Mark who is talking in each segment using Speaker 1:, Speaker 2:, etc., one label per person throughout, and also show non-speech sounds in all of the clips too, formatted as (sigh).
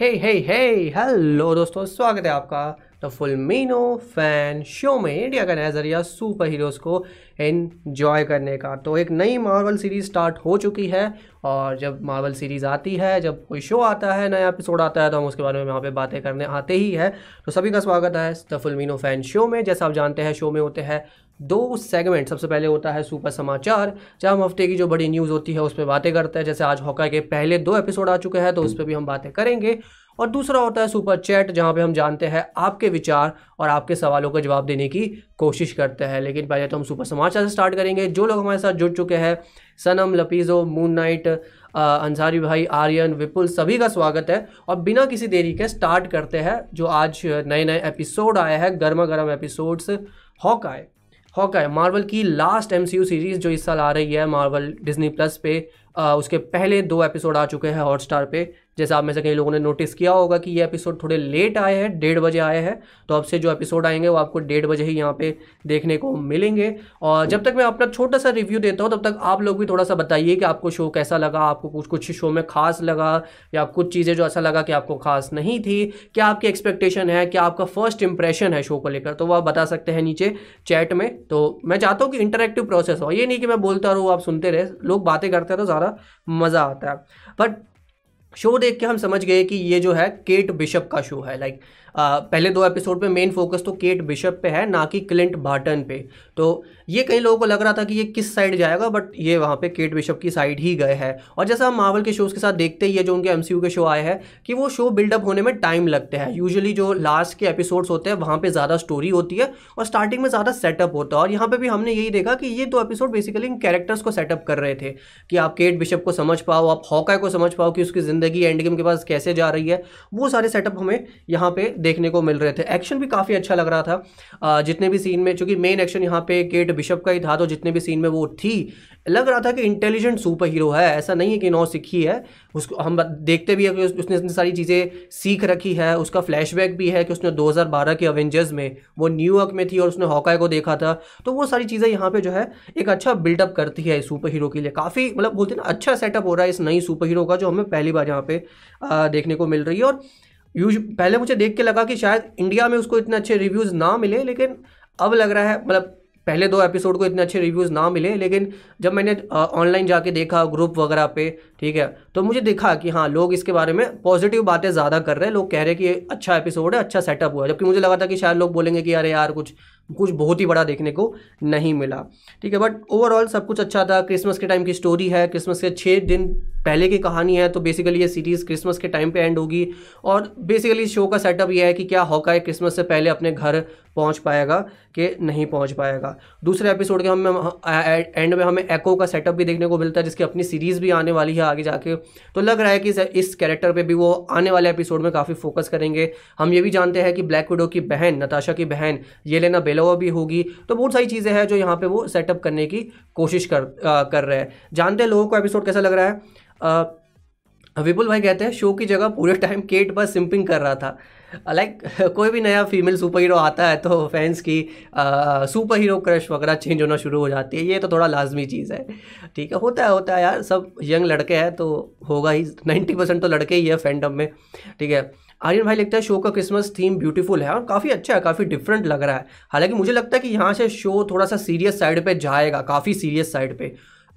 Speaker 1: हे हे हे hello दोस्तों, स्वागत है आपका द फुलमिनो फ़ैन शो में, इंडिया का नज़रिया सुपर हीरोज़ को एन्जॉय करने का। तो एक नई मार्वल सीरीज़ स्टार्ट हो चुकी है और जब मार्वल सीरीज़ आती है, जब कोई शो आता है, नया एपिसोड आता है तो हम उसके बारे में वहाँ पे बातें करने आते ही है। तो सभी का स्वागत है द फुलमिनो फ़ैन शो में। जैसा आप जानते हैं, शो में होते हैं दो सेगमेंट सबसे पहले होता है सुपर समाचार, जहाँ हम हफ़्ते की जो बड़ी न्यूज़ होती है, उस पर बातें करते हैं। जैसे आज हॉका के पहले दो एपिसोड आ चुके हैं तो उस पर भी हम बातें करेंगे। और दूसरा होता है सुपर चैट, जहाँ पे हम जानते हैं आपके विचार और आपके सवालों का जवाब देने की कोशिश करते हैं। लेकिन पहले तो हम सुपर समाचार से स्टार्ट करेंगे। जो लोग हमारे साथ जुड़ चुके हैं, सनम, लपीज़ो मून नाइट अंसारी भाई, आर्यन, विपुल, सभी का स्वागत है। और बिना किसी देरी के स्टार्ट करते हैं, जो आज नए नए एपिसोड आए हैं गर्मा गर्म एपिसोड्स हॉक आए हॉकाई मार्वल की लास्ट एमसीयू सीरीज़ जो इस साल आ रही है मार्वल डिज्नी प्लस पे आ, उसके पहले दो एपिसोड आ चुके हैं हॉट स्टार पे। जैसे आप में से कई लोगों ने नोटिस किया होगा कि ये एपिसोड थोड़े लेट आए हैं, डेढ़ बजे आए हैं। तो अब से जो एपिसोड आएँगे, वो आपको डेढ़ बजे ही यहाँ पे देखने को मिलेंगे। और जब तक मैं अपना छोटा सा रिव्यू देता हूँ, तब तक आप लोग भी थोड़ा सा बताइए कि आपको शो कैसा लगा, आपको कुछ कुछ शो में खास लगा, या कुछ चीज़ें जो ऐसा लगा कि आपको खास नहीं थी। क्या आपकी एक्सपेक्टेशन है? क्या आपका फ़र्स्ट इंप्रेशन है शो को लेकर? तो वो आप बता सकते हैं नीचे चैट में। तो मैं चाहता हूँ कि इंटरेक्टिव प्रोसेस हो। ये नहीं कि मैं बोलता रहूँ, आप सुनते रहे। लोग बातें करते हैं तो ज़्यादा मज़ा आता है। बट शो देख के हम समझ गए कि ये जो है केट बिशप का शो है लाइक पहले दो एपिसोड पे मेन फोकस तो केट बिशप पे है, ना कि क्लिंट बार्टन पे। तो ये कई लोगों को लग रहा था कि ये किस साइड जाएगा बट ये वहाँ पे केट बिशप की साइड ही गए हैं। और जैसा हम मार्वल के शोज़ के साथ देखते ही है, जो उनके एमसीयू के शो आए हैं, कि वो शो बिल्डअप होने में टाइम लगते हैं। यूजली जो लास्ट के एपिसोड्स होते हैं, वहाँ पर ज़्यादा स्टोरी होती है और स्टार्टिंग में ज़्यादा सेटअप होता है। और यहाँ पर भी हमने यही देखा कि ये दो एपिसोड बेसिकली इन कैरेक्टर्स को सेटअप कर रहे थे, कि आप केट बिशप को समझ पाओ, आप हॉकाय को समझ पाओ कि उसकी ज़िंदगी एंड गेम के पास कैसे जा रही है। वो सारे सेटअप हमें यहाँ पे देखने को मिल रहे थे। एक्शन भी काफ़ी अच्छा लग रहा था। जितने भी सीन में, चूँकि मेन एक्शन यहाँ पे केट बिशप का ही था तो जितने भी सीन में वो थी, लग रहा था कि इंटेलिजेंट सुपर हीरो है। ऐसा नहीं है कि नौ सीखी है। उसको हम देखते भी है कि उसने इतनी सारी चीज़ें सीख रखी है। उसका फ्लैशबैक भी है कि उसने 2012 के अवेंजर्स में, वो न्यूयॉर्क में थी और उसने हॉकाय को देखा था। तो वो सारी चीज़ें यहाँ पे जो है, एक अच्छा बिल्डअप करती है सुपर हीरो के लिए। काफ़ी मतलब बोलते हैं ना अच्छा सेटअप हो रहा है इस नई सुपर हीरो का, जो हमें पहली बार यहाँ पे देखने को मिल रही है। और यूज़ पहले मुझे देख के लगा कि शायद इंडिया में उसको इतने अच्छे रिव्यूज़ ना मिले, लेकिन अब लग रहा है मतलब पहले दो एपिसोड को इतने अच्छे रिव्यूज़ ना मिले, लेकिन जब मैंने ऑनलाइन जाके देखा ग्रुप वगैरह पे, ठीक है तो मुझे देखा कि हाँ लोग इसके बारे में पॉजिटिव बातें ज़्यादा कर रहे हैं, लोग कह रहे हैं कि अच्छा एपिसोड है अच्छा सेटअप हुआ जबकि मुझे लगा था कि शायद लोग बोलेंगे कि अरे यार, कुछ कुछ बहुत ही बड़ा देखने को नहीं मिला, ठीक है बट ओवरऑल सब कुछ अच्छा था क्रिसमस के टाइम की स्टोरी है क्रिसमस के छः दिन पहले की कहानी है तो बेसिकली ये सीरीज़ क्रिसमस के टाइम पे एंड होगी और बेसिकली शो का सेटअप ये है कि क्या हॉकाई क्रिसमस से पहले अपने घर पहुँच पाएगा कि नहीं पहुँच पाएगा। दूसरे एपिसोड के हमें एंड में हमें एको का सेटअप भी देखने को मिलता है, जिसकी अपनी सीरीज़ भी आने वाली है आगे जाके। तो लग रहा है कि इस कैरेक्टर पर भी वो आने वाले एपिसोड में काफ़ी फोकस करेंगे। हम ये भी जानते हैं कि ब्लैक विडो की बहन नताशा की बहन ये लेना बेलोवा भी होगी। तो बहुत सारी चीज़ें हैं जो यहाँ पे वो सेटअप करने की कोशिश कर कर रहे हैं। जानते हैं लोगों को एपिसोड कैसा लग रहा है? विपुल भाई कहते हैं, शो की जगह पूरे टाइम केट बस सिंपिंग कर रहा था. लाइक (laughs) कोई भी नया फीमेल सुपर हीरो आता है तो फैंस की सुपर हीरो क्रश वगैरह चेंज होना शुरू हो जाती है। ये तो थोड़ा लाजमी चीज़ है। ठीक है, होता है होता है यार। सब यंग लड़के हैं तो होगा ही। नाइन्टी परसेंट तो लड़के ही है फैंडम में। ठीक है, आर्यन भाई लगता है, शो का क्रिसमस थीम ब्यूटीफुल है और काफ़ी अच्छा है, काफ़ी डिफरेंट लग रहा है। हालाँकि मुझे लगता है कि यहाँ से शो थोड़ा सा सीरियस साइड पर जाएगा, काफ़ी सीरियस साइड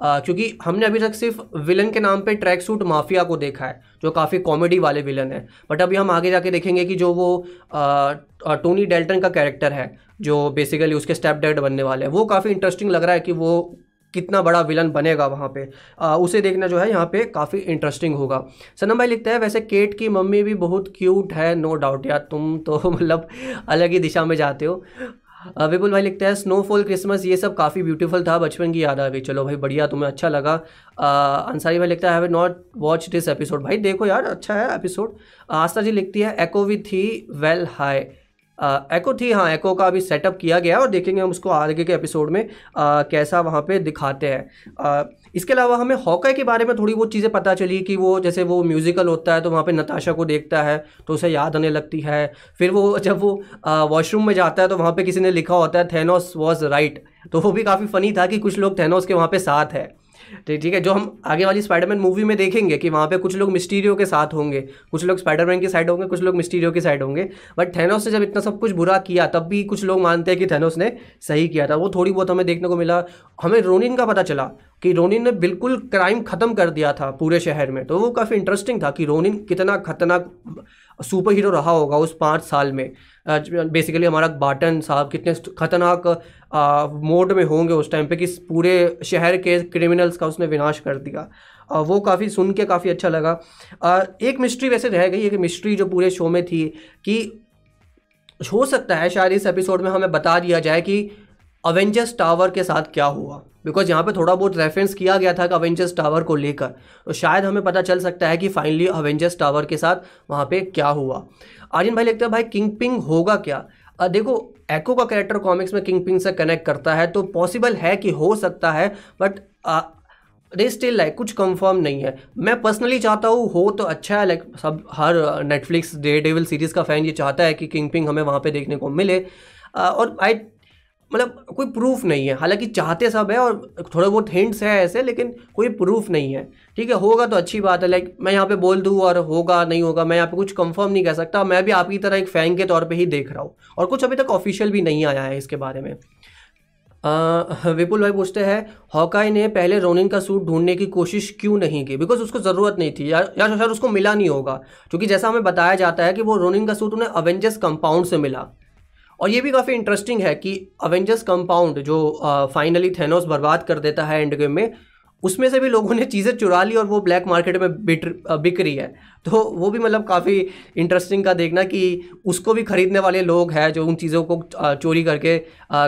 Speaker 1: पे क्योंकि हमने अभी तक सिर्फ़ विलन के नाम पे ट्रैक सूट माफिया को देखा है जो काफ़ी कॉमेडी वाले विलन है। बट अभी हम आगे जाके देखेंगे कि जो वो आ, टोनी डेल्टन का कैरेक्टर है जो बेसिकली उसके स्टेप डैड बनने वाले हैं वो काफ़ी इंटरेस्टिंग लग रहा है कि वो कितना बड़ा विलन बनेगा वहाँ पे। आ, उसे देखना जो है यहाँ पे काफ़ी इंटरेस्टिंग होगा। सनम भाई लिखता है वैसे केट की मम्मी भी बहुत क्यूट है नो डाउट यार तुम तो (laughs) मतलब अलग ही दिशा में जाते हो। विपुल भाई लिखते हैं स्नोफॉल क्रिसमस ये सब काफ़ी ब्यूटीफुल था, बचपन की याद आ गई। चलो भाई, बढ़िया, तुम्हें अच्छा लगा। अंसारी भाई लिखता है have not watch this episode भाई, देखो यार अच्छा है एपिसोड आस्था जी लिखती है Echo with he well high Echo थी हाँ एको का अभी सेटअप किया गया और देखेंगे हम उसको आगे के एपिसोड में आ, कैसा वहाँ पे दिखाते हैं। इसके अलावा हमें हॉकाई के बारे में थोड़ी बहुत चीज़ें पता चली कि वो जैसे वो म्यूज़िकल होता है तो वहाँ पे नताशा को देखता है तो उसे याद आने लगती है। फिर वो जब वो वॉशरूम में जाता है तो वहाँ पे किसी ने लिखा होता है थेनोस वॉज़ राइट तो वो भी काफ़ी फ़नी था कि कुछ लोग थेनोस के वहाँ पे साथ है। ठीक है, जो हम आगे वाली स्पाइडरमैन मूवी में देखेंगे कि वहाँ पे कुछ लोग मिस्टीरियो के साथ होंगे, कुछ लोग स्पाइडरमैन की साइड होंगे, कुछ लोग मिस्टीरियो की साइड होंगे बट थैनोस ने जब इतना सब कुछ बुरा किया, तब भी कुछ लोग मानते हैं कि थैनोस ने सही किया था। वो थोड़ी बहुत हमें देखने को मिला, हमें रोनिन का पता चला कि रोनिन ने बिल्कुल क्राइम ख़त्म कर दिया था पूरे शहर में। तो वो काफ़ी इंटरेस्टिंग था कि रोनिन कितना खतरनाक सुपर हीरो रहा होगा उस पाँच साल में। बेसिकली हमारा बाटन साहब कितने खतरनाक मोड में होंगे उस टाइम पे कि पूरे शहर के क्रिमिनल्स का उसने विनाश कर दिया। आ, वो काफ़ी सुन के काफ़ी अच्छा लगा। आ, एक मिस्ट्री वैसे रह गई एक मिस्ट्री जो पूरे शो में थी कि हो सकता है शायद इस एपिसोड में हमें बता दिया जाए कि अवेंजर्स टावर के साथ क्या हुआ? बिकॉज़ यहाँ पे थोड़ा बहुत रेफरेंस किया गया था कि अवेंजर्स टावर को लेकर। तो शायद हमें पता चल सकता है कि फाइनली अवेंजर्स टावर के साथ वहाँ पे क्या हुआ। आर्यन भाई लिखते हैं भाई किंग पिंग होगा क्या? आ, देखो एको का कैरेक्टर कॉमिक्स में किंग पिंग से कनेक्ट करता है तो पॉसिबल है कि हो सकता है बट दे स्टिल लाइक कुछ कंफर्म नहीं है। मैं पर्सनली चाहता हूँ हो तो अच्छा है लाइक सब हर नेटफ्लिक्स डे डेविल सीरीज़ का फ़ैन ये चाहता है कि किंग पिंग हमें वहाँ पे देखने को मिले। और आई मतलब कोई प्रूफ नहीं है। हालाँकि चाहते सब है और थोड़े बहुत हिंट्स हैं ऐसे, लेकिन कोई प्रूफ नहीं है। ठीक है, होगा तो अच्छी बात है। लाइक मैं यहाँ पे बोल दूँ और होगा, नहीं होगा, मैं यहाँ पे कुछ कंफर्म नहीं कह सकता। मैं भी आपकी तरह एक फ़ैन के तौर पे ही देख रहा हूँ। और कुछ अभी तक ऑफिशियल भी नहीं आया है इसके बारे में। विपुल भाई पूछते हैं, हॉकाई ने पहले रोनिन का सूट ढूँढने की कोशिश क्यों नहीं की? बिकॉज़ उसको ज़रूरत नहीं थी। या या शायद उसको मिला नहीं होगा। क्योंकि जैसा हमें बताया जाता है कि वो रोनिन का सूट उन्हें अवेंजर्स कंपाउंड से मिला। और ये भी काफ़ी इंटरेस्टिंग है कि अवेंजर्स कंपाउंड जो फाइनली थेनोस बर्बाद कर देता है एंड गेम में, उसमें से भी लोगों ने चीज़ें चुरा ली और वो ब्लैक मार्केट में बिट बिक रही है। तो वो भी मतलब काफ़ी इंटरेस्टिंग का देखना कि उसको भी ख़रीदने वाले लोग हैं जो उन चीज़ों को चोरी करके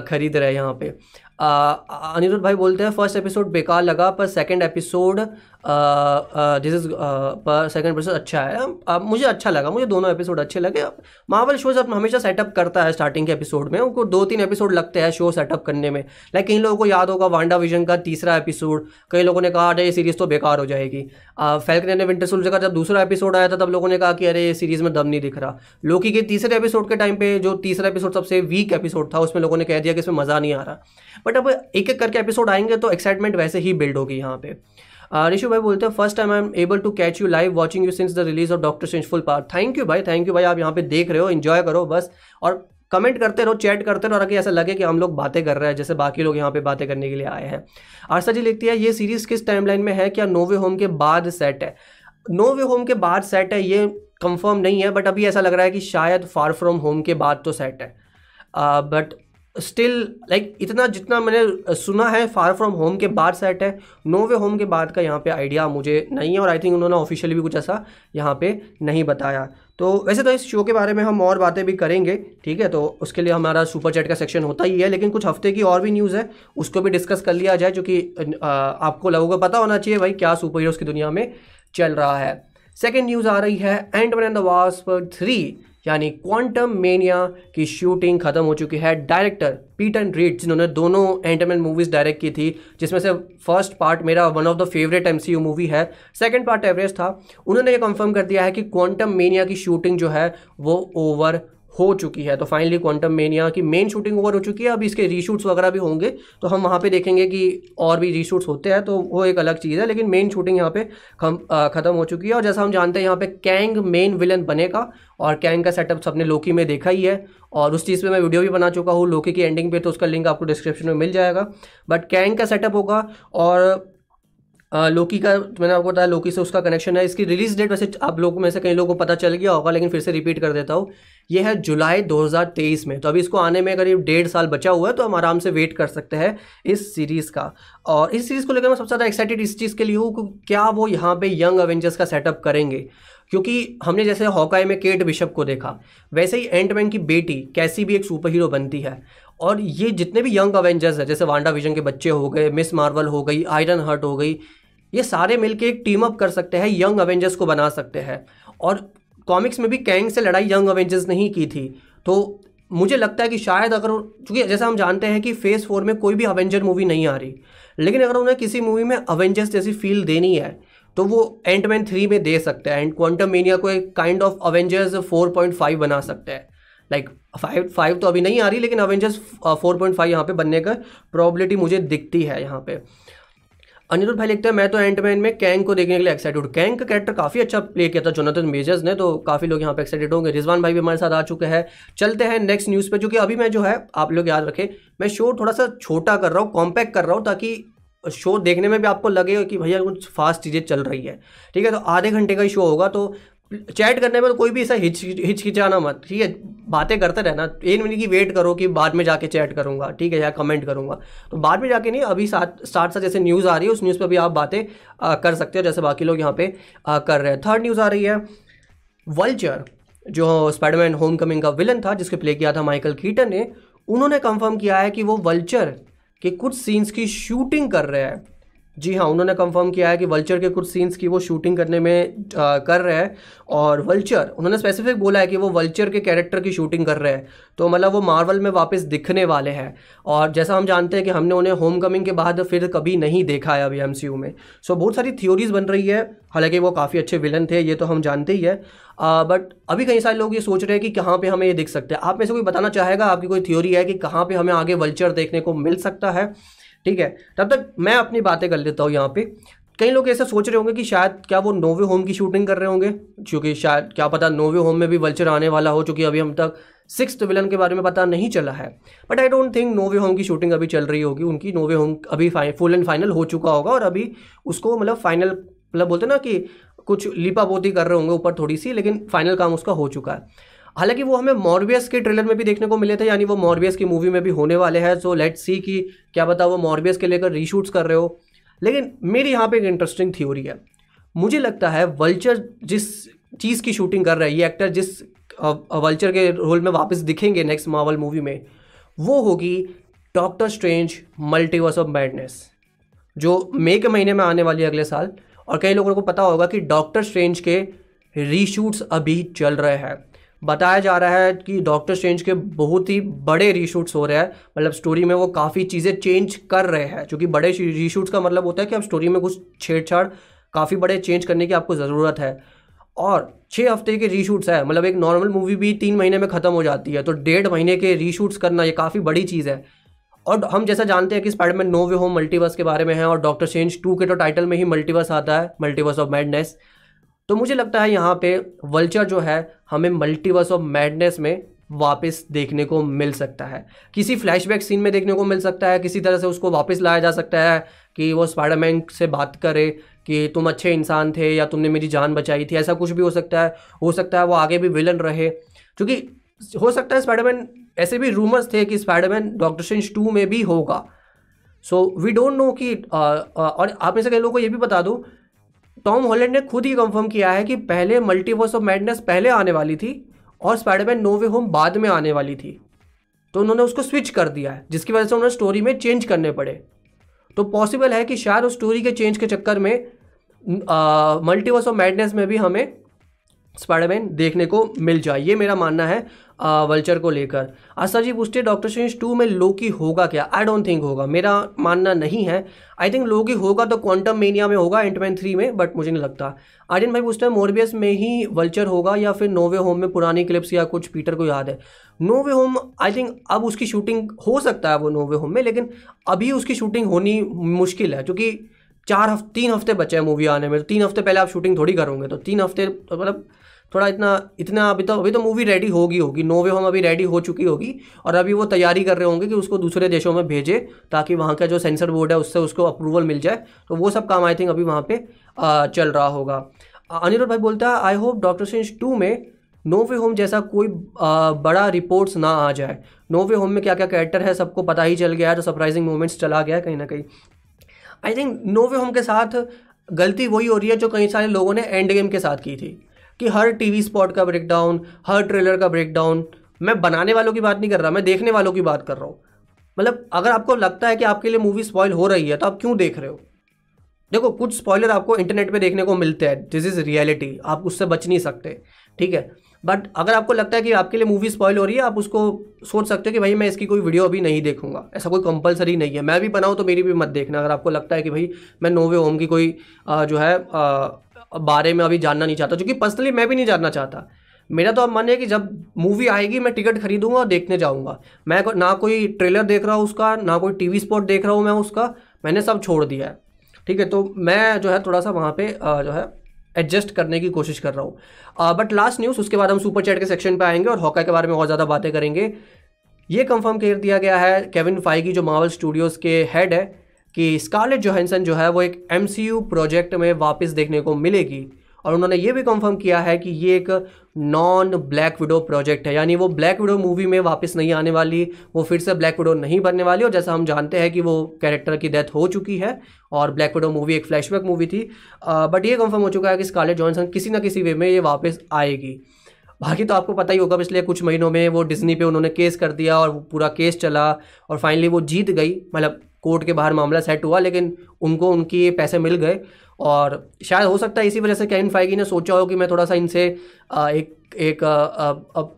Speaker 1: ख़रीद रहे हैं यहाँ पे। अनिरुद्ध भाई बोलते हैं फ़र्स्ट एपिसोड बेकार लगा, पर सेकंड एपिसोड दिस इज़ पर सेकंड एपिसोड अच्छा है। uh, मुझे अच्छा लगा मुझे दोनों एपिसोड अच्छे लगे। मार्वल शोज़ अपना हमेशा सेटअप करता है स्टार्टिंग के एपिसोड में। उनको दो तीन एपिसोड लगते हैं शो सेटअप करने में। लाइक कई लोगों को याद होगा वांडा विजन का तीसरा एपिसोड कई लोगों ने कहा अरे ये सीरीज़ तो बेकार हो जाएगी। फैल्कन ने विंटर सोल्जर का जब दूसरा एपिसोड आया था तब लोगों ने कहा कि अरे ये सीरीज़ में दम नहीं दिख रहा। लोकी के तीसरे एपिसोड के टाइम पे जो तीसरा एपिसोड सबसे वीक एपिसोड था उसमें लोगों ने कह दिया कि इसमें मज़ा नहीं आ रहा। बट अब एक एक करके एपिसोड आएँगे तो एक्साइटमेंट वैसे ही बिल्ड होगी यहाँ पे। ऋषु भाई बोलते हैं first time I am able to catch you live watching you since the release of doctor since full part thank you भाई थैंक यू भाई आप यहाँ पे देख रहे हो इन्जॉय करो, बस। और कमेंट करते रहो चैट करते रहो अगर ऐसा लगे कि हम लोग बातें कर रहे हैं, जैसे बाकी लोग यहाँ पे बातें करने के लिए आए हैं। आरसा जी लिखती है, ये सीरीज़ किस टाइमलाइन में है? क्या नोवे होम के बाद सेट है? नोवे होम के बाद सेट है, ये कंफर्म नहीं है बट अभी ऐसा लग रहा है कि शायद फार फ्रॉम होम के बाद तो सेट है। बट स्टिल लाइक like, इतना जितना मैंने सुना है फार फ्रॉम होम के बाद सेट है नो वे होम के बाद का यहाँ पे आइडिया मुझे नहीं है और आई थिंक उन्होंने ऑफिशियली भी कुछ ऐसा यहाँ पे नहीं बताया। तो वैसे तो इस शो के बारे में हम और बातें भी करेंगे ठीक है? तो उसके लिए हमारा सुपर चैट का सेक्शन होता ही है लेकिन कुछ हफ़्ते की और भी न्यूज़ है उसको भी डिस्कस कर लिया जाए जो आपको लोगों को पता होना चाहिए भाई क्या सुपर हीरोज़ की दुनिया में चल रहा है। सेकेंड न्यूज़ आ रही है and one and the wasp three यानी क्वांटम मेनिया की शूटिंग खत्म हो चुकी है। डायरेक्टर पीटन रीड जिन्होंने दोनों एंटरमेंट मूवीज़ डायरेक्ट की थी, जिसमें से फ़र्स्ट पार्ट मेरा one of the favourite MCU movie है। सेकेंड पार्ट एवरेज था। उन्होंने ये कंफर्म कर दिया है कि क्वांटम मेनिया की शूटिंग जो है, वो ओवर हो चुकी है। तो फाइनली क्वांटम मेनिया की मेन शूटिंग ओवर हो चुकी है। अब इसके रीशूट्स वगैरह भी होंगे। तो हम वहाँ पे देखेंगे कि और भी रीशूट्स होते हैं। तो वो एक अलग चीज़ है। लेकिन मेन शूटिंग यहाँ पे ख़त्म हो चुकी है। और जैसा हम जानते हैं, यहाँ पे कैंग मेन विलन बनेगा। और कैंग का सेटअप सबने लोकी में देखा ही है। और उस चीज़ पर मैं वीडियो भी बना चुका हूँ। लोकी की एंडिंग पे तो उसका लिंक आपको डिस्क्रिप्शन में मिल जाएगा। बट कैंग का सेटअप होगा। और लोकी का, मैंने आपको बताया लोकी से उसका कनेक्शन है। इसकी रिलीज़ डेट वैसे आप लोगों में से कई लोगों को पता चल गया होगा। लेकिन फिर से रिपीट कर देता हूँ। ये है जुलाई 2023 में। तो अभी इसको आने में करीब डेढ़ साल बचा हुआ है तो हम आराम से वेट कर सकते हैं इस सीरीज़ का। और इस सीरीज़ को लेकर मैं सबसे ज़्यादा एक्साइटेड इस चीज़ के लिए हूँ क्या वो यहाँ पे यंग अवेंजर्स का सेटअप करेंगे। क्योंकि हमने जैसे हॉकाई में केट बिशप को देखा, वैसे ही एंटमैन की बेटी कैसी भी एक सुपर हीरो बनती है। और ये जितने भी यंग अवेंजर्स हैं, जैसे वांडा विजन के बच्चे हो गए मिस मार्वल हो गई आयरन हर्ट हो गई, ये सारे मिलके एक टीम अप कर सकते हैं यंग अवेंजर्स को बना सकते हैं। और कॉमिक्स में भी कैंग से लड़ाई यंग अवेंजर्स नहीं की थी। तो मुझे लगता है कि शायद अगर चूँकि जैसा हम जानते हैं कि फ़ेज़ फोर में कोई भी अवेंजर मूवी नहीं आ रही। लेकिन अगर उन्हें किसी मूवी में अवेंजर्स जैसी फील देनी है तो वो एंटमैन थ्री में दे सकते हैं। एंड क्वांटम मीनिया को एक kind of Avengers four point five बना सकते हैं। लाइक फाइव फाइव तो अभी नहीं आ रही, लेकिन अवेंजर्स फोर पॉइंट फाइव यहाँ पर बनने का प्रॉबिलिटी मुझे दिखती है यहाँ पे। अनिरुद्ध भाई लिखते हैं, मैं तो एंटमैन में कैंग को देखने के लिए एक्साइटेड हूँ। कैंग का कैरेक्टर काफ़ी अच्छा प्ले किया था जोनाथन मेजर्स ने तो काफ़ी लोग यहाँ पे एक्साइटेड होंगे। रिजवान भाई भी हमारे साथ आ चुके हैं। चलते हैं नेक्स्ट न्यूज़ पे जो कि अभी मैं जो है, आप लोग याद रखें, मैं शो थोड़ा सा छोटा कर रहा हूँ कॉम्पैक्ट कर रहा हूँ, ताकि शो देखने में भी आपको लगे कि भैया कुछ फास्ट चीज़ें चल रही है। ठीक है तो आधे घंटे का ही शो होगा तो चैट करने में तो कोई भी ऐसा हिच हिचकिचाना मत ठीक है? बातें करते रहना एक मिनट की वेट करो कि बाद में जाके चैट करूँगा ठीक है? या कमेंट करूँगा। तो बाद में जाके नहीं अभी साथ स्टार्ट से जैसे न्यूज़ आ रही है उस न्यूज़ पर भी आप बातें कर सकते हो जैसे बाकी लोग यहाँ पे आ, कर रहे हैं। थर्ड न्यूज़ आ रही है वल्चर जो स्पाइडरमैन होम कमिंग का विलन था जिसके प्ले किया था माइकल कीटन ने उन्होंने कंफर्म किया है कि वो वल्चर के कुछ सीन्स की शूटिंग कर रहे हैं। जी हाँ उन्होंने कंफर्म किया है कि वल्चर के कुछ सीन्स की वो शूटिंग करने में आ, कर रहे हैं और वल्चर उन्होंने स्पेसिफिक बोला है कि वो वल्चर के कैरेक्टर की शूटिंग कर रहे हैं। तो मतलब वो मार्वल में वापस दिखने वाले हैं और जैसा हम जानते हैं कि हमने उन्हें होम कमिंग के बाद फिर कभी नहीं देखा है अभी एमसीयू में। सो बहुत सारी थ्योरीज बन रही है। हालाँकि वो काफ़ी अच्छे विलन थे ये तो हम जानते ही है। आ, बट अभी कई सारे लोग ये सोच रहे हैं कि कहाँ पे हमें ये दिख सकते हैं। आप में से कोई बताना चाहेगा? आपकी कोई थ्योरी है कि कहाँ पे हमें आगे वल्चर देखने को मिल सकता है? ठीक है? तब तक मैं अपनी बातें कर लेता हूँ यहाँ पे। कई लोग ऐसा सोच रहे होंगे कि शायद क्या वो नोवे होम की शूटिंग कर रहे होंगे? क्योंकि शायद, क्या पता नोवे होम में भी वल्चर आने वाला हो चूँकि अभी हम तक सिक्स विलन के बारे में पता नहीं चला है। But I don't think no way home की शूटिंग अभी चल रही होगी। उनकी नोवे होम अभी फुल एंड फाइनल हो चुका होगा और अभी उसको मतलब फाइनल मतलब बोलते ना कि कुछ लिपा पोती कर रहे होंगे ऊपर थोड़ी सी, लेकिन फाइनल काम उसका हो चुका है। हालाँकि वो हमें मॉर्बियस के ट्रेलर में भी देखने को मिले थे, यानी वो मॉर्बियस की मूवी में भी होने वाले हैं। सो लेट सी कि क्या बता वो मॉर्बियस के लेकर रीशूट्स कर रहे हो। लेकिन मेरी यहाँ पे एक इंटरेस्टिंग थ्योरी है। मुझे लगता है वल्चर जिस चीज़ की शूटिंग कर रहा है ये एक्टर जिस वल्चर के रोल में वापस दिखेंगे नेक्स्ट मावल मूवी में, वो होगी Doctor Strange Multiverse of Madness जो मई के महीने में आने वाली है अगले साल। और कई लोगों को पता होगा कि डॉक्टर स्ट्रेंज के रीशूट्स अभी चल रहे हैं। बताया जा रहा है कि डॉक्टर स्ट्रेंज के बहुत ही बड़े रीशूट्स हो रहे हैं। मतलब स्टोरी में वो काफ़ी चीज़ें चेंज कर रहे हैं। क्योंकि बड़े रीशूट्स का मतलब होता है कि अब स्टोरी में कुछ छेड़छाड़, काफ़ी बड़े चेंज करने की आपको ज़रूरत है। और छः हफ़्ते के रीशूट्स है। मतलब एक नॉर्मल मूवी भी तीन महीने में ख़त्म हो जाती है। तो डेढ़ महीने के रीशूट्स करना ये काफ़ी बड़ी चीज़ है। और हम जैसा जानते हैं कि Spiderman No Way Home multiverse के बारे में है और डॉक्टर चेंज टू के तो टाइटल में ही मल्टीवर्स आता है। मल्टीवर्स ऑफ़ मैडनेस तो मुझे लगता है यहाँ पे वल्चर जो है, हमें मल्टीवर्स ऑफ़ मैडनेस में वापस देखने को मिल सकता है। किसी फ्लैशबैक सीन में देखने को मिल सकता है, किसी तरह से उसको वापस लाया जा सकता है कि वो स्पाइडरमैन से बात करे कि तुम अच्छे इंसान थे या तुमने मेरी जान बचाई थी, ऐसा कुछ भी हो सकता है। हो सकता है वो आगे भी विलन रहे। क्योंकि हो सकता है स्पाइडरमैन ऐसे भी रूमर्स थे कि स्पाइडरमैन डॉक्टर स्ट्रेंज टू में भी होगा। सो वी डोंट नो कि और आप में से कई लोगों को ये भी बता दूँ टॉम हॉलैंड ने खुद ही कंफर्म किया है कि पहले मल्टीवर्स ऑफ़ मैडनेस पहले आने वाली थी और स्पाइडरमैन नो वे होम बाद में आने वाली थी। तो उन्होंने उसको स्विच कर दिया है, जिसकी वजह से उन्होंने स्टोरी में चेंज करने पड़े। तो पॉसिबल है कि शायद उस स्टोरी के चेंज के चक्कर में मल्टीवर्स ऑफ़ मैडनेस में भी हमें स्पाइडरमैन देखने को मिल जाए ये मेरा मानना है आ, वल्चर को लेकर। आस्था जी पूछते डॉक्टर स्ट्रेंज टू में लोकी होगा क्या? आई डोंट थिंक होगा। मेरा मानना नहीं है। आई थिंक लोकी होगा तो क्वांटम मेनिया में होगा एंटमैन थ्री में बट मुझे नहीं लगता। आर्यन भाई पूछते हैं मोरबियस में ही वल्चर होगा या फिर नोवे होम में पुरानी क्लिप्स या कुछ? पीटर को याद है। नोवे होम आई थिंक अब उसकी शूटिंग हो सकता है वो नोवे होम में लेकिन अभी उसकी शूटिंग होनी मुश्किल है क्योंकि चार हफ़्ते तीन हफ़्ते बचे हैं मूवी आने में तो तीन हफ़्ते पहले आप शूटिंग थोड़ी करोगे तो तीन हफ़्ते तो मतलब थोड़ा इतना इतना अभी तो अभी तो मूवी रेडी होगी होगी। नोवे होम अभी रेडी हो चुकी होगी और अभी वो तैयारी कर रहे होंगे कि उसको दूसरे देशों में भेजे ताकि वहाँ का जो सेंसर बोर्ड है उससे उसको अप्रूवल मिल जाए। तो वो सब काम आई थिंक अभी वहाँ पर चल रहा होगा। अनिरुद्ध भाई बोलता है I hope doctor sense two में नोवे होम जैसा कोई आ, बड़ा रिपोर्ट्स ना आ जाए। नोवे होम में क्या क्या कैरेक्टर है सबको पता ही चल गया है तो सरप्राइजिंग मोमेंट्स चला गया है कहीं ना कहीं। आई थिंक नोवे होम के साथ गलती वही हो रही है जो कई सारे लोगों ने एंड गेम के साथ की थी। कि हर टीवी स्पॉट का ब्रेकडाउन हर ट्रेलर का ब्रेकडाउन मैं बनाने वालों की बात नहीं कर रहा, मैं देखने वालों की बात कर रहा हूँ। मतलब अगर आपको लगता है कि आपके लिए मूवी स्पॉइल हो रही है तो आप क्यों देख रहे हो? देखो, कुछ स्पॉइलर आपको इंटरनेट पे देखने को मिलते हैं। दिस इज़ रियलिटी आप उससे बच नहीं सकते, ठीक है? बट अगर आपको लगता है कि आपके लिए मूवी स्पॉइल हो रही है, आप उसको सोच सकते हो कि भाई मैं इसकी कोई वीडियो अभी नहीं देखूँगा। ऐसा कोई कंपलसरी नहीं है। मैं भी बनाऊँ तो मेरी भी मत देखना। अगर आपको लगता है कि भाई मैं नोवे होम की कोई जो है बारे में अभी जानना नहीं चाहता क्योंकि पर्सनली मैं भी नहीं जानना चाहता। मेरा तो अब मन है कि जब मूवी आएगी, मैं टिकट खरीदूँगा और देखने जाऊँगा। मैं ना कोई ट्रेलर देख रहा हूँ उसका, ना कोई टीवी स्पॉट देख रहा हूँ मैं उसका, मैंने सब छोड़ दिया है। ठीक है तो मैं जो है थोड़ा सा वहाँ पे जो है एडजस्ट करने की कोशिश कर रहा हूँ। बट लास्ट न्यूज़ उसके बाद हम सुपर चैट के सेक्शन पे आएँगे और हॉका के बारे में और ज़्यादा बातें करेंगे। ये कंफर्म कर दिया गया है केविन फाइगी जो मावल स्टूडियोज़ के हेड है। कि स्कारलेट जोहेंसन जो है वो एक एमसीयू प्रोजेक्ट में वापस देखने को मिलेगी। और उन्होंने ये भी कंफर्म किया है कि ये एक नॉन ब्लैक विडो प्रोजेक्ट है। यानी वो ब्लैक विडो मूवी में वापस नहीं आने वाली वो फिर से ब्लैक विडो नहीं बनने वाली। और जैसा हम जानते हैं कि वो कैरेक्टर की डेथ हो चुकी है और ब्लैक विडो मूवी एक फ्लैशबैक मूवी थी। आ, बट ये कंफर्म हो चुका है कि स्कारलेट जॉनसन किसी ना किसी वे में ये वापस आएगी। बाकी तो आपको पता ही होगा पिछले कुछ महीनों में वो डिज्नी पे उन्होंने केस कर दिया और पूरा केस चला और फाइनली वो जीत गई। मतलब कोर्ट के बाहर मामला सेट हुआ, लेकिन उनको उनके पैसे मिल गए। और शायद हो सकता है इसी वजह से कैन फाइगी ने सोचा हो कि मैं थोड़ा सा इनसे एक एक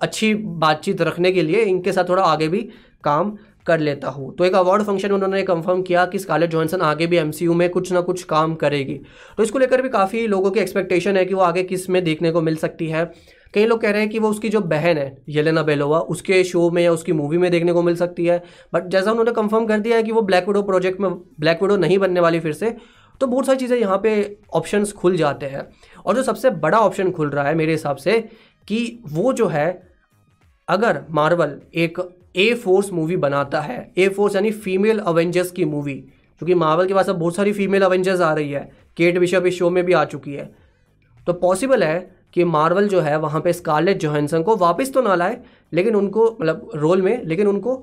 Speaker 1: अच्छी बातचीत रखने के लिए इनके साथ थोड़ा आगे भी काम कर लेता हूँ। तो एक अवार्ड फ़ंक्शन में उन्होंने कंफर्म किया कि स्कारलेट जॉनसन आगे भी एमसीयू में कुछ ना कुछ काम करेगी। तो इसको लेकर भी काफ़ी लोगों की एक्सपेक्टेशन है कि वो आगे किसमें देखने को मिल सकती है। कई लोग कह रहे हैं कि वो उसकी जो बहन है, येलेना बेलोवा, उसके शो में या उसकी मूवी में देखने को मिल सकती है। बट जैसा उन्होंने कंफर्म कर दिया है कि वो ब्लैक विडो प्रोजेक्ट में ब्लैक विडो नहीं बनने वाली फिर से तो बहुत सारी चीज़ें यहाँ पे ऑप्शंस खुल जाते हैं। और जो सबसे बड़ा ऑप्शन खुल रहा है मेरे हिसाब से, कि वो जो है, अगर मार्वल एक ए फोर्स मूवी बनाता है ए फोर्स यानी फीमेल अवेंजर्स की मूवी क्योंकि मार्वल के पास अब बहुत सारी फीमेल अवेंजर्स आ रही है केट बिशप इस शो में भी आ चुकी है तो पॉसिबल है कि मार्वल जो है वहाँ पे स्कारलेट जोहेंसन को वापस तो ना लाए लेकिन उनको मतलब रोल में लेकिन उनको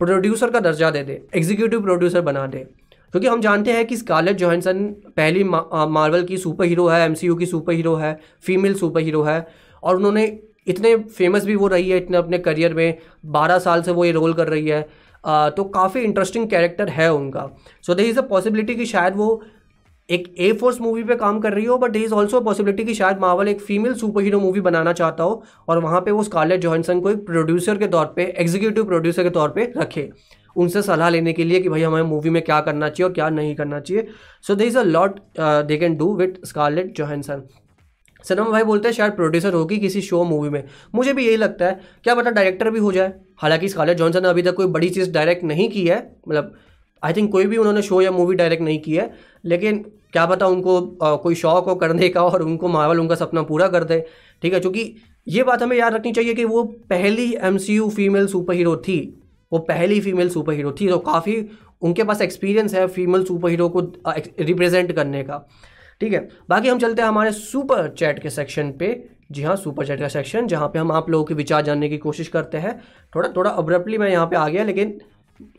Speaker 1: प्रोड्यूसर का दर्जा दे दे एग्जीक्यूटिव प्रोड्यूसर बना दे। क्योंकि हम जानते हैं कि स्कारलेट जोहेंसन पहली मार्वल की सुपर हीरो है एमसीयू की सुपर हीरो है फीमेल सुपर हीरो है और उन्होंने इतने फ़ेमस भी वो रही है इतने अपने करियर में बारह साल से वो ये रोल कर रही है। आ, तो काफ़ी इंटरेस्टिंग कैरेक्टर है उनका। सो दे इज़ अ पॉसिबिलिटी कि शायद वो एक ए फोर्स मूवी पे काम कर रही हो बट इज़ ऑल्सो पॉसिबिलिटी कि शायद मावल एक फीमेल सुपर हीरो मूवी बनाना चाहता हो और वहाँ पे वो स्कारलेट जॉनसन को एक प्रोड्यूसर के तौर पे एग्जीक्यूटिव प्रोड्यूसर के तौर पे रखे। उनसे सलाह लेने के लिए कि भाई हमें मूवी में क्या करना चाहिए और क्या नहीं करना चाहिए। So there is a lot they can do with Scarlett Johansson Sanam भाई बोलते हैं, शायद प्रोड्यूसर होगी किसी शो मूवी में। मुझे भी यही लगता है। क्या पता डायरेक्टर भी हो जाए। हालाँकि स्कारलेट जॉनसन ने अभी तक कोई बड़ी चीज़ डायरेक्ट नहीं की है। मतलब आई थिंक कोई भी उन्होंने शो या मूवी डायरेक्ट नहीं की है। लेकिन क्या पता उनको आ, कोई शौक हो करने का और उनको मावल उनका सपना पूरा कर दे। ठीक है क्योंकि ये बात हमें याद रखनी चाहिए कि वो पहली एमसीयू फीमेल सुपर हीरो थी। वो पहली फीमेल सुपर हीरो थी तो काफ़ी उनके पास एक्सपीरियंस है फीमेल सुपर हीरो को रिप्रेजेंट करने का। ठीक है बाकी हम चलते हैं हमारे सुपर चैट के सेक्शन पे। जी हाँ सुपर चैट का सेक्शन जहाँ पे हम आप लोगों के विचार जानने की कोशिश करते हैं। थोड़ा थोड़ा अब्रप्टली मैं यहाँ पे आ गया लेकिन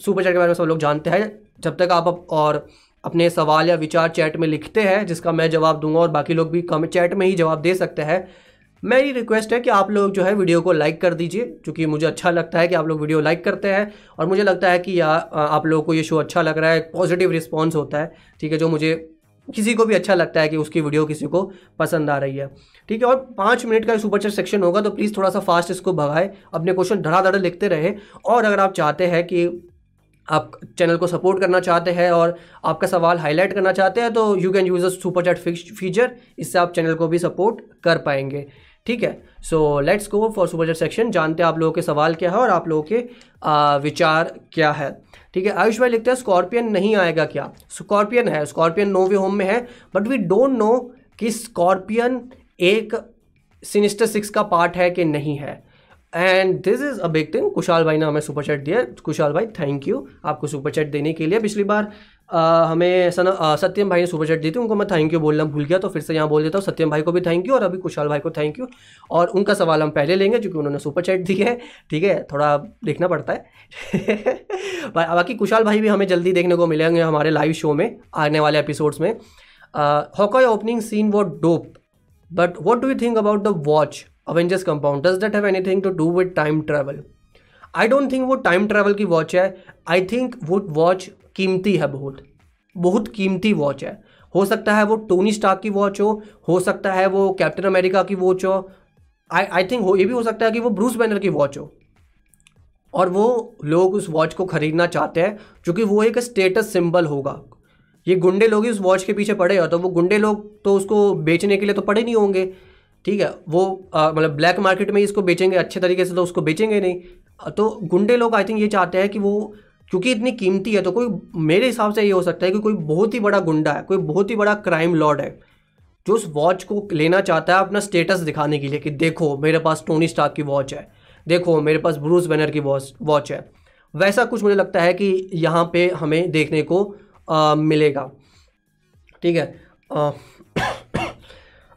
Speaker 1: सुपर चैट के बारे में सब लोग जानते हैं। जब तक आप और अपने सवाल या विचार चैट में लिखते हैं, जिसका मैं जवाब दूँगा और बाकी लोग भी कमेंट चैट में ही जवाब दे सकते हैं। मेरी रिक्वेस्ट है कि आप लोग जो है वीडियो को लाइक कर दीजिए क्योंकि मुझे अच्छा लगता है कि आप लोग वीडियो लाइक करते हैं और मुझे लगता है कि या आप लोगों को ये शो अच्छा लग रहा है पॉजिटिव रिस्पॉन्स होता है, ठीक है, जो मुझे किसी को भी अच्छा लगता है कि उसकी वीडियो किसी को पसंद आ रही है। ठीक है, और पाँच मिनट का सुपर चैट सेक्शन होगा तो प्लीज़ थोड़ा सा फास्ट इसको भगाए, अपने क्वेश्चन धड़ाधड़ लिखते रहे, और अगर आप चाहते हैं कि आप चैनल को सपोर्ट करना चाहते हैं और आपका सवाल हाईलाइट करना चाहते हैं तो you can use a super chat feature इससे आप चैनल को भी सपोर्ट कर पाएँगे। ठीक है? So let's go for super chat section जानते हैं आप लोगों के सवाल क्या है और आप लोगों के आ, विचार क्या है। ठीक है? आयुष भाई लिखते हैं स्कॉर्पियन नहीं आएगा क्या? स्कॉर्पियन है स्कॉर्पियन नो वे होम में है बट वी डोंट नो कि स्कॉर्पियन एक सिनिस्टर सिक्स का पार्ट है कि नहीं है। And this is a big thing Kushal भाई ने हमें सुपर चैट दिया कुशाल भाई थैंक यू आपको सुपर चैट देने के लिए। पिछली बार आ, हमें सन सत्यम भाई ने सुपर चैट दी थी। उनको मैं थैंक यू बोलना भूल गया तो फिर से यहाँ बोल देता हूँ। सत्यम भाई को भी थैंक यू और अभी कुशाल भाई को थैंक यू और उनका सवाल हम पहले लेंगे क्योंकि उन्होंने सुपर चैट दी है। ठीक है थोड़ा देखना पड़ता है। (laughs) बाकी कुशाल भाई भी हमें जल्दी देखने को मिलेंगे हमारे लाइव शो में आने वाले एपिसोड्स में। हॉकॉय ओपनिंग सीन वो dope but what do you think about the watch Avengers compound does that have anything to do with time travel I don't think वो टाइम ट्रैवल की watch है. I think वो watch कीमती है बहुत. बहुत कीमती वॉच है. हो सकता है वो टोनी स्टार्क की वॉच हो हो सकता है वो कैप्टन अमेरिका की वॉच हो. आई आई थिंक हो, ये भी हो सकता है कि वो ब्रूस बैनर की वॉच हो. और वो लोग उस वॉच को ख़रीदना चाहते हैं क्योंकि वो एक स्टेटस सिंबल होगा. ये गुंडे लोग ही उस वॉच के पीछे पड़े हो तो वो गुंडे लोग तो उसको बेचने के लिए तो पड़े नहीं होंगे. ठीक है वो मतलब ब्लैक मार्केट में इसको बेचेंगे अच्छे तरीके से तो उसको बेचेंगे नहीं। तो गुंडे लोग आई थिंक ये चाहते हैं कि वो क्योंकि इतनी कीमती है तो कोई मेरे हिसाब से ये हो सकता है कि कोई बहुत ही बड़ा गुंडा है कोई बहुत ही बड़ा क्राइम लॉर्ड है जो उस वॉच को लेना चाहता है अपना स्टेटस दिखाने के लिए कि देखो मेरे पास टोनी स्टार्क की वॉच है देखो मेरे पास ब्रूस बैनर की वॉच वॉच है। वैसा कुछ मुझे लगता है कि यहाँ पे हमें देखने को आ, मिलेगा। ठीक है आ,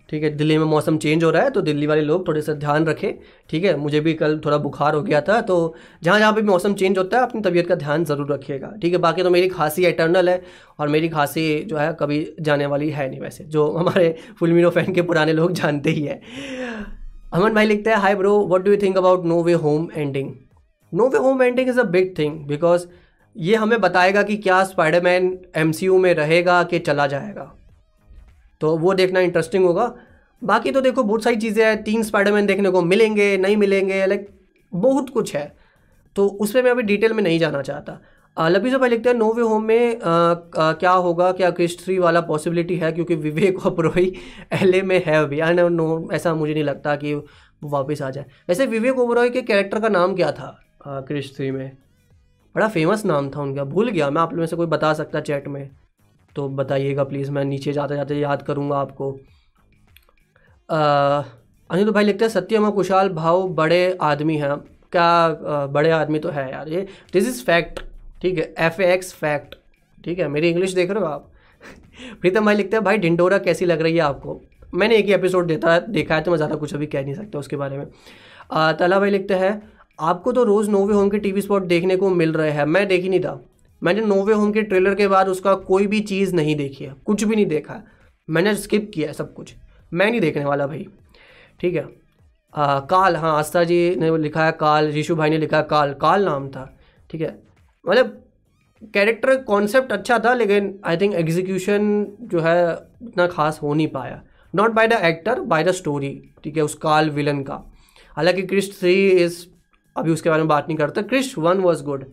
Speaker 1: ठीक है, दिल्ली में मौसम चेंज हो रहा है तो दिल्ली वाले लोग थोड़े सा ध्यान रखें, ठीक है? मुझे भी कल थोड़ा बुखार हो गया था तो जहाँ जहाँ भी मौसम चेंज होता है, अपनी तबीयत का ध्यान ज़रूर रखिएगा, ठीक है? बाकी तो मेरी खांसी एटर्नल है, और मेरी खांसी जो है, कभी जाने वाली है नहीं वैसे, जो हमारे फुलमिनो फ़ैन के पुराने लोग जानते ही है। अमन भाई लिखते हैं hi bro what do you think about no way home ending no way home ending is a big thing because ये हमें बताएगा कि क्या स्पाइडरमैन एम में रहेगा कि चला जाएगा। तो वो देखना इंटरेस्टिंग होगा। बाकी तो देखो बहुत सारी चीज़ें हैं तीन स्पाइडरमैन देखने को मिलेंगे नहीं मिलेंगे लाइक बहुत कुछ है। तो उस पर मैं अभी डिटेल में नहीं जाना चाहता। लबीजो भाई लिखते हैं नो वे होम में आ, आ, क्या होगा क्या क्रिस्ट थ्री वाला पॉसिबिलिटी है क्योंकि विवेक ओबरॉय एल में है अभी। आई नो ऐसा मुझे नहीं लगता कि वो वापस आ जाए। वैसे विवेक ओबरॉय के कैरेक्टर का नाम क्या था? क्रिस्ट थ्री में। बड़ा फ़ेमस नाम था उनका भूल गया मैं आप लोगों में से कोई बता सकता चैट में। तो बताइएगा प्लीज़ मैं नीचे जाते जाते याद करूँगा आपको। अनिल भाई लिखते हैं सत्यम और कुशाल भाव बड़े आदमी हैं। क्या आ, बड़े आदमी तो है यार ये। दिस इज़ फैक्ट ठीक है एफ़ एक्स फैक्ट ठीक है मेरी इंग्लिश देख रहे हो आप? (laughs) प्रीतम भाई लिखते हैं भाई ढिंडोरा कैसी लग रही है आपको? मैंने एक ही एपिसोड देता है देखा है तो मैं ज़्यादा कुछ अभी कह नहीं सकता उसके बारे में। तला भाई लिखते हैं आपको तो रोज़ नोवे होम के टीवी स्पॉट देखने को मिल रहे हैं। मैं देख ही नहीं था। मैंने नोवे होम के ट्रेलर के बाद उसका कोई भी चीज़ नहीं देखी है। कुछ भी नहीं देखा। मैंने स्किप किया है सब कुछ। मैं नहीं देखने वाला भाई। ठीक है? आ, काल हाँ आस्था जी ने लिखा है काल ऋषु भाई ने लिखा है काल। काल नाम था। ठीक है? मतलब कैरेक्टर कॉन्सेप्ट अच्छा था लेकिन आई थिंक एग्जीक्यूशन जो है इतना खास हो नहीं पाया। Not by the actor by the story ठीक है? उस काल विलन का। हालाँकि क्रिस्ट थ्री इज़ अभी उसके बारे में बात नहीं करता। क्रिस्ट वन वॉज़ गुड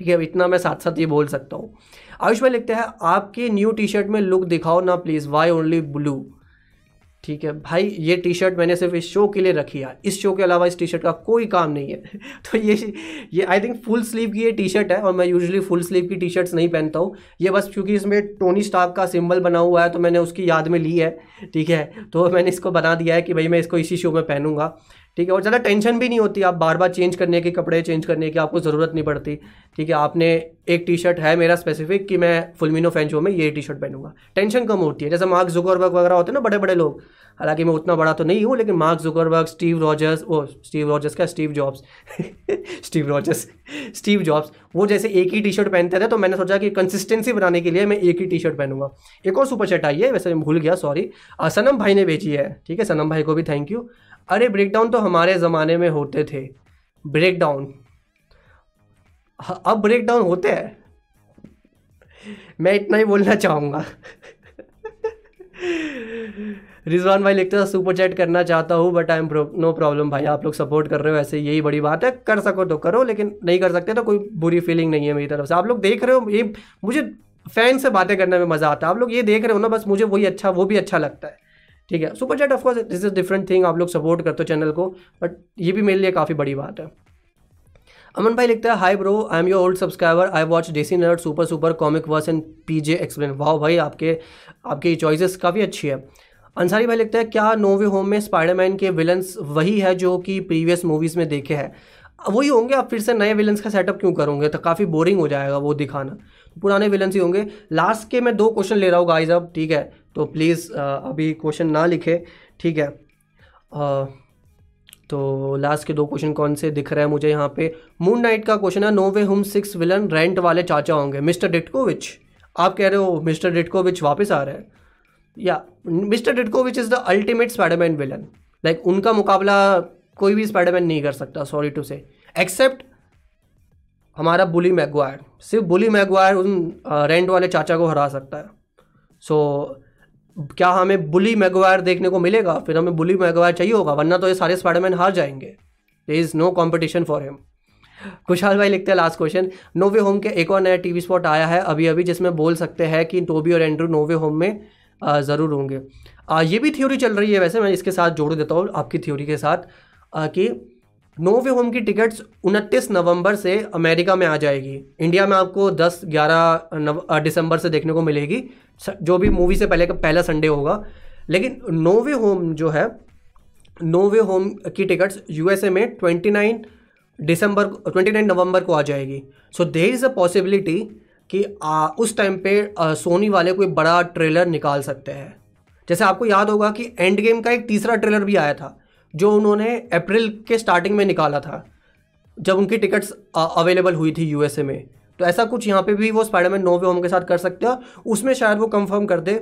Speaker 1: ठीक है, अब इतना मैं साथ साथ ये बोल सकता हूँ। आयुष भाई लिखते हैं, आपके न्यू टी शर्ट में लुक दिखाओ ना प्लीज़ वाई ओनली ब्लू ठीक है, भाई ये टी शर्ट मैंने सिर्फ़ इस शो के लिए रखी है इस शो के अलावा इस टी शर्ट का कोई काम नहीं है। (laughs) तो ये ये आई थिंक फुल स्लीव की ये टी शर्ट है और मैं यूजुअली फुल स्लीव की टी शर्ट्स नहीं पहनता हूँ। ये बस क्योंकि इसमें टोनी स्टार्क का सिंबल बना हुआ है तो मैंने उसकी याद में ली है। ठीक है तो मैंने इसको बना दिया है कि भाई मैं इसको इसी शो में पहनूँगा। ठीक है? और ज़्यादा टेंशन भी नहीं होती, आप बार बार चेंज करने के कपड़े, चेंज करने की आपको ज़रूरत नहीं पड़ती, ठीक है? आपने एक टी शर्ट है मेरा स्पेसिफिक कि मैं फुलमिनो फ़ैन शो में ये टी शर्ट पहनूँगा। टेंशन कम होती है, जैसे मार्क जुगरबर्ग वगैरह होते हैं ना बड़े बड़े लोग। हालाँकि मैं उतना बड़ा तो नहीं हूँ, लेकिन मार्क जुगरबर्ग स्टीव रॉजर्स वो स्टीव रॉजर्स का Steve Jobs Steve Rogers Steve Jobs वो जैसे एक ही टी शर्ट पहनते थे तो मैंने सोचा कि कंसिस्टेंसी बनाने के लिए मैं एक ही टी शर्ट पहनूँगा। एक और सुपर चैट आई है, वैसे मैं भूल गया सॉरी सनम भाई ने भेजी है, ठीक है? सनम भाई को भी थैंक यू अरे ब्रेक डाउन तो हमारे ज़माने में होते थे। ब्रेक डाउन अब ब्रेक डाउन होते हैं? मैं इतना ही बोलना चाहूँगा। रिजवान भाई लिखते हैं सुपर चैट करना चाहता हूँ but I am no problem भाई। आप लोग सपोर्ट कर रहे हो, ऐसे यही बड़ी बात है। कर सको तो करो, लेकिन नहीं कर सकते तो कोई बुरी फीलिंग नहीं है मेरी तरफ़ से। आप लोग देख रहे हो, ये मुझे फ़ैन से बातें करने में मज़ा आता है। आप लोग ये देख रहे हो ना, बस मुझे वही अच्छा वो भी अच्छा लगता है। ठीक है। Super chat of course this is different thing आप लोग सपोर्ट करते हो चैनल को बट ये भी मेरे लिए काफ़ी बड़ी बात है। अमन भाई लिखता है hi bro I am your old subscriber I watch Desi nerd super super Comicverse and P J explain वाह भाई, आपके, आपकी चॉइसेस काफ़ी अच्छी है। अंसारी भाई लिखता है, क्या नोवे होम में स्पाइडरमैन के विलन्स वही है जो कि प्रीवियस मूवीज़ में देखे हैं? वही होंगे, आप फिर से नए विलन्स का सेटअप क्यों करोगे? तो काफ़ी बोरिंग हो जाएगा वो दिखाना। पुराने विलन्स ही होंगे। लास्ट के मैं दो क्वेश्चन ले रहा हूँ गाइज़ अब, ठीक है? तो प्लीज़ अभी क्वेश्चन ना लिखे ठीक है? आ, तो लास्ट के दो क्वेश्चन कौन से दिख रहे हैं मुझे यहाँ पे? मून नाइट का क्वेश्चन है नोवे हुम सिक्स विलन रेंट वाले चाचा होंगे। मिस्टर डिटकोविच आप कह रहे हो मिस्टर डिटकोविच वापस आ रहे हैं? या mister Ditkovich is the ultimate Spiderman villain like उनका मुकाबला कोई भी स्पाइडरमैन नहीं कर सकता सॉरी टू से एक्सेप्ट हमारा बुली मैगवायर सिर्फ़ बुली मैगवायर उन रेंट वाले चाचा को हरा सकता है। सो so, क्या हमें बुली मैगवायर देखने को मिलेगा? फिर हमें बुली मैगवायर चाहिए होगा, वरना तो ये सारे स्पाइडरमैन हार जाएँगे। There is no competition for him Khushhal भाई लिखते हैं लास्ट क्वेश्चन नोवे होम के एक और नया टीवी स्पॉट आया है अभी अभी जिसमें बोल सकते हैं कि टोबी और एंड्रू नोवे होम में ज़रूर होंगे। ये भी थ्योरी चल रही है वैसे, मैं इसके साथ जोड़ देता हूँ, आपकी थ्योरी के साथ कि नो वे होम की टिकट्स 29 नवंबर से अमेरिका में आ जाएगी। इंडिया में आपको 10 11 दिसंबर से देखने को मिलेगी। जो भी मूवी से पहले का पहला संडे होगा। लेकिन नो वे होम जो है नो वे होम की टिकट्स यूएसए में 29 दिसंबर 29 नवंबर को आ जाएगी। सो देर इज़ अ पॉसिबिलिटी कि आ, उस टाइम पे आ, सोनी वाले कोई बड़ा ट्रेलर निकाल सकते हैं। जैसे आपको याद होगा कि एंड गेम का एक तीसरा ट्रेलर भी आया था। जो उन्होंने अप्रैल के स्टार्टिंग में निकाला था, जब उनकी टिकट्स अवेलेबल हुई थी यूएसए में। तो ऐसा कुछ यहाँ पे भी वो स्पाइडरमैन नोवे होम के साथ कर सकते हैं उसमें शायद वो कंफर्म कर दे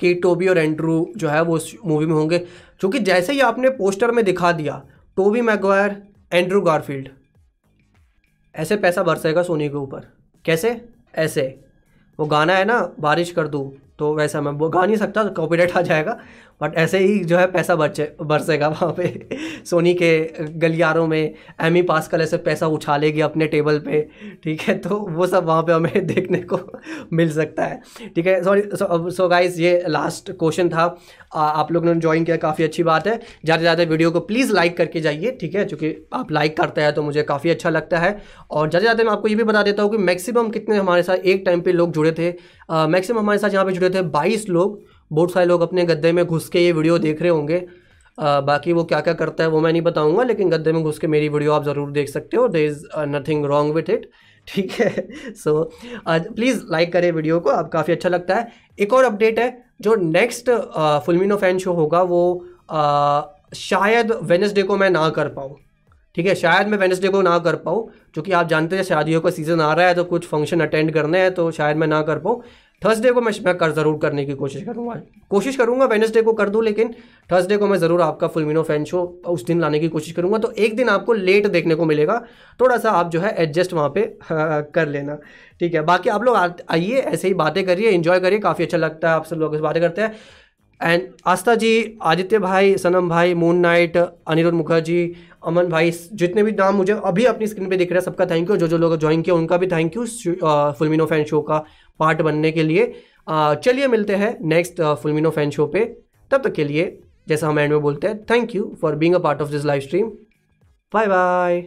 Speaker 1: कि टोबी और एंड्रू जो है वो उस मूवी में होंगे। क्योंकि जैसे ही आपने पोस्टर में दिखा दिया टोबी मैगवायर एंड्रू गारफील्ड ऐसे पैसा बरसेगा सोनी के ऊपर। कैसे? ऐसे। वो गाना है ना, बारिश कर दूँ। तो वैसा मैं वो गा नहीं सकता तो कॉपीराइट आ जाएगा। बट ऐसे ही जो है पैसा बचे बरसेगा वहाँ पे। (laughs) सोनी के गलियारों में एमी पासकल ऐसे पैसा उछालेगी अपने टेबल पे ठीक है? तो वो सब वहाँ पे हमें (laughs) देखने को मिल सकता है। ठीक है सॉरी सो गाइस ये लास्ट क्वेश्चन था। आ, आप लोगों ने ज्वाइन किया काफ़ी अच्छी बात है। ज़्यादा से ज़्यादा वीडियो को प्लीज़ लाइक करके जाइए ठीक है? चूँकि आप लाइक करते हैं तो मुझे काफ़ी अच्छा लगता है। और ज़्यादा ज़्यादा मैं आपको ये भी बता देता हूँ कि मैक्सिमम कितने हमारे साथ एक टाइम पर लोग जुड़े थे। मैक्सिमम हमारे साथ यहाँ पर जुड़े थे बाईस लोग। बहुत सारे लोग अपने गद्दे में घुस के ये वीडियो देख रहे होंगे। आ, बाकी वो क्या क्या करता है वो मैं नहीं बताऊँगा लेकिन गद्दे में घुस के मेरी वीडियो आप ज़रूर देख सकते हो। There is nothing wrong with it ठीक है? सो प्लीज़ लाइक करें वीडियो को आप काफ़ी अच्छा लगता है। एक और अपडेट है जो नेक्स्ट फुलमिनो फ़ैन शो होगा वो आ, शायद वेनसडे को मैं ना कर पाऊँ। ठीक है शायद मैं वेनसडे को ना कर पाऊँ क्योंकि आप जानते हैं शादियों का सीज़न आ रहा है तो कुछ फ़ंक्शन अटेंड करने हैं तो शायद मैं ना कर पाऊँ। थर्सडे को मैं मैं कर ज़रूर करने की कोशिश करूँगा। कोशिश करूँगा वेनसडे को कर दूँ लेकिन थर्सडे को मैं ज़रूर आपका फुलमिनो फ़ैन शो उस दिन लाने की कोशिश करूँगा। तो एक दिन आपको लेट देखने को मिलेगा। थोड़ा सा आप जो है एडजस्ट वहाँ पे हाँ, (laughs) कर लेना। ठीक है बाकी आप लोग आइए ऐसे ही बातें करिए इन्जॉय करिए काफ़ी अच्छा लगता है आप सब लोग बातें करते हैं। एंड आस्था जी, आदित्य भाई, सनम भाई मून नाइट अनिरुद्ध मुखर्जी, अमन भाई, जितने भी नाम मुझे अभी अपनी स्क्रीन पे दिख रहे हैं, सबका थैंक यू जो जो लोग ज्वाइन किया उनका भी थैंक यू फुलमिनो फ़ैन शो का पार्ट बनने के लिए। चलिए मिलते हैं नेक्स्ट फुलमिनो फ़ैन शो पे। तब तक के लिए, जैसा हम एंड में बोलते हैं thank you for being a part of this live stream bye bye